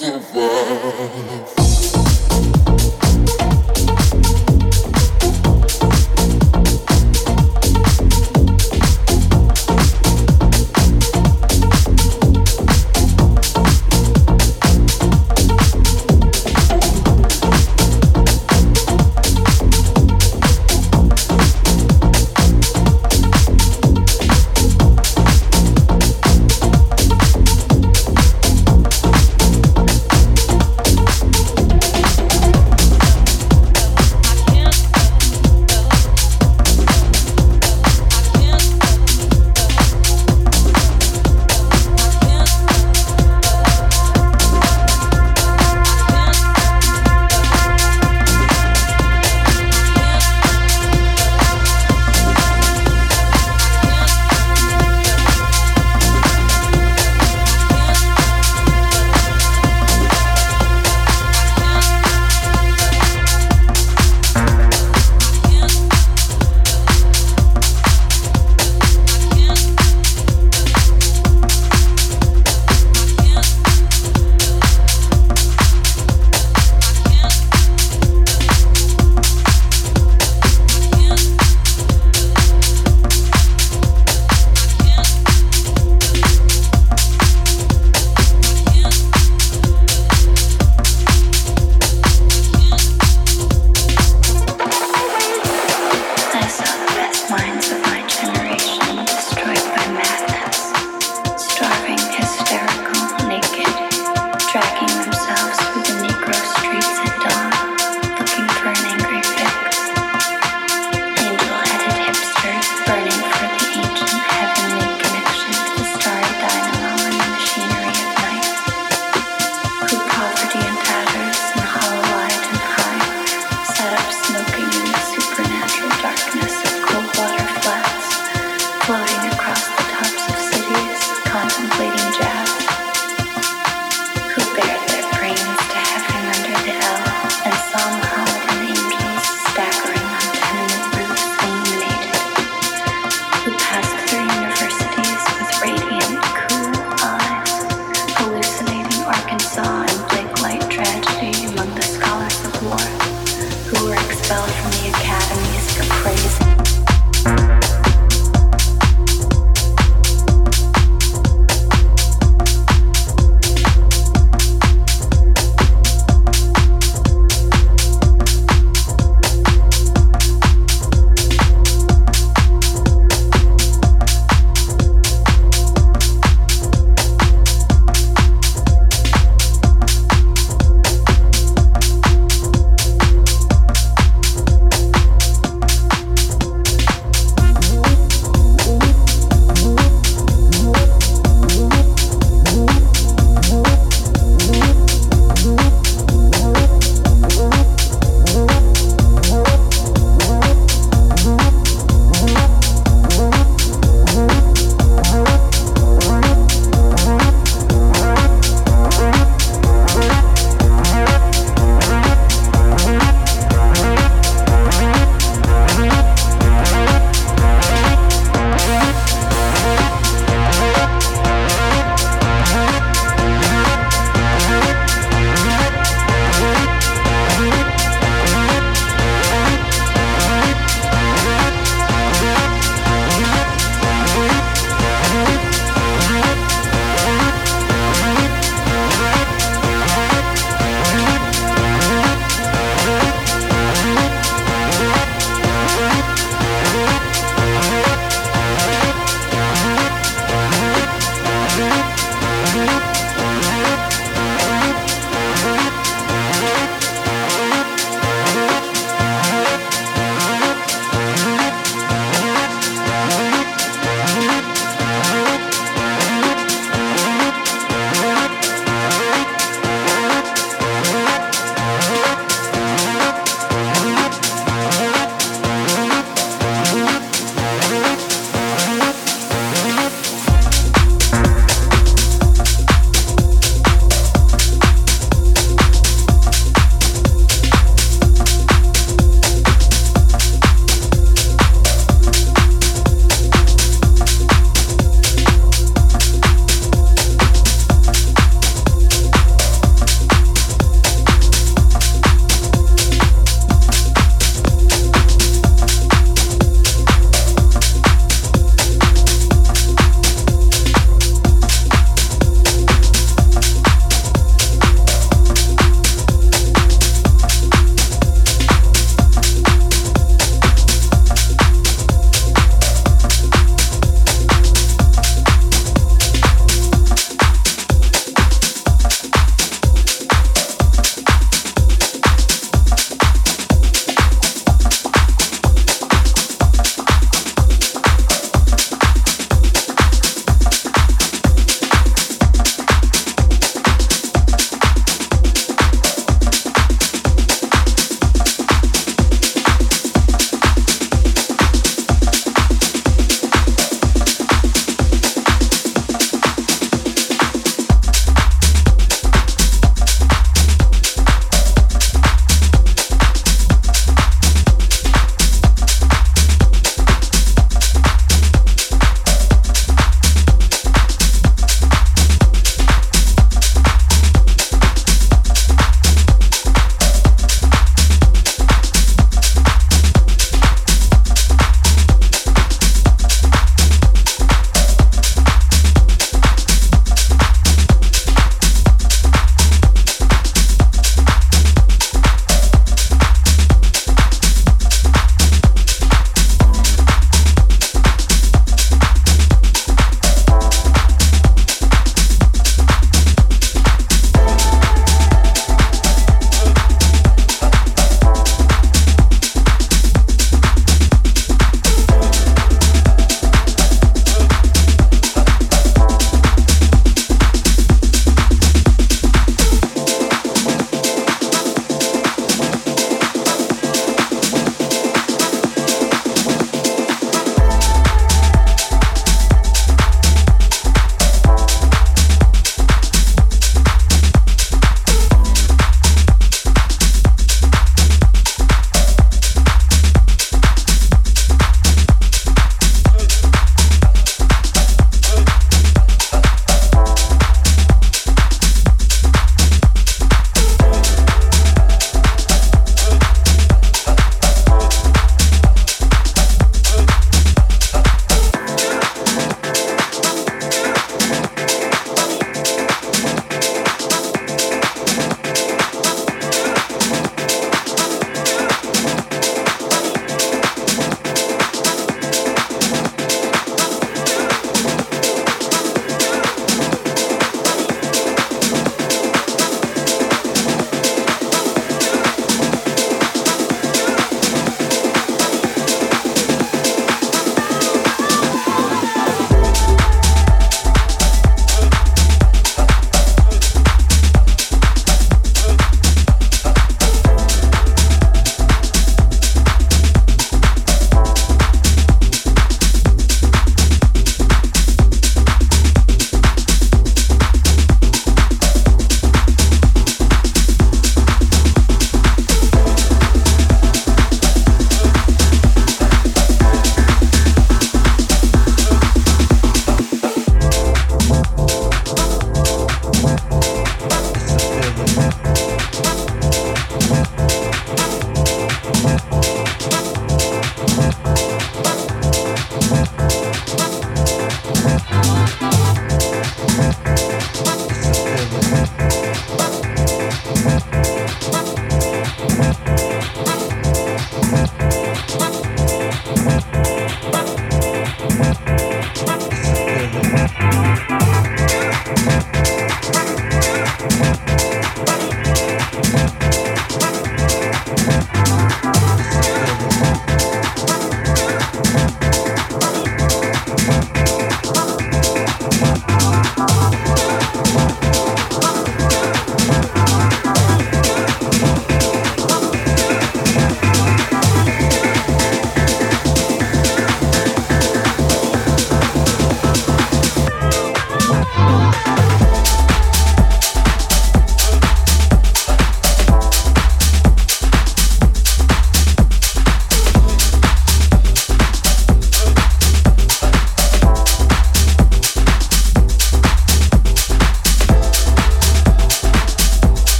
survive.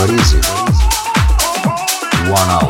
Parisi. One out.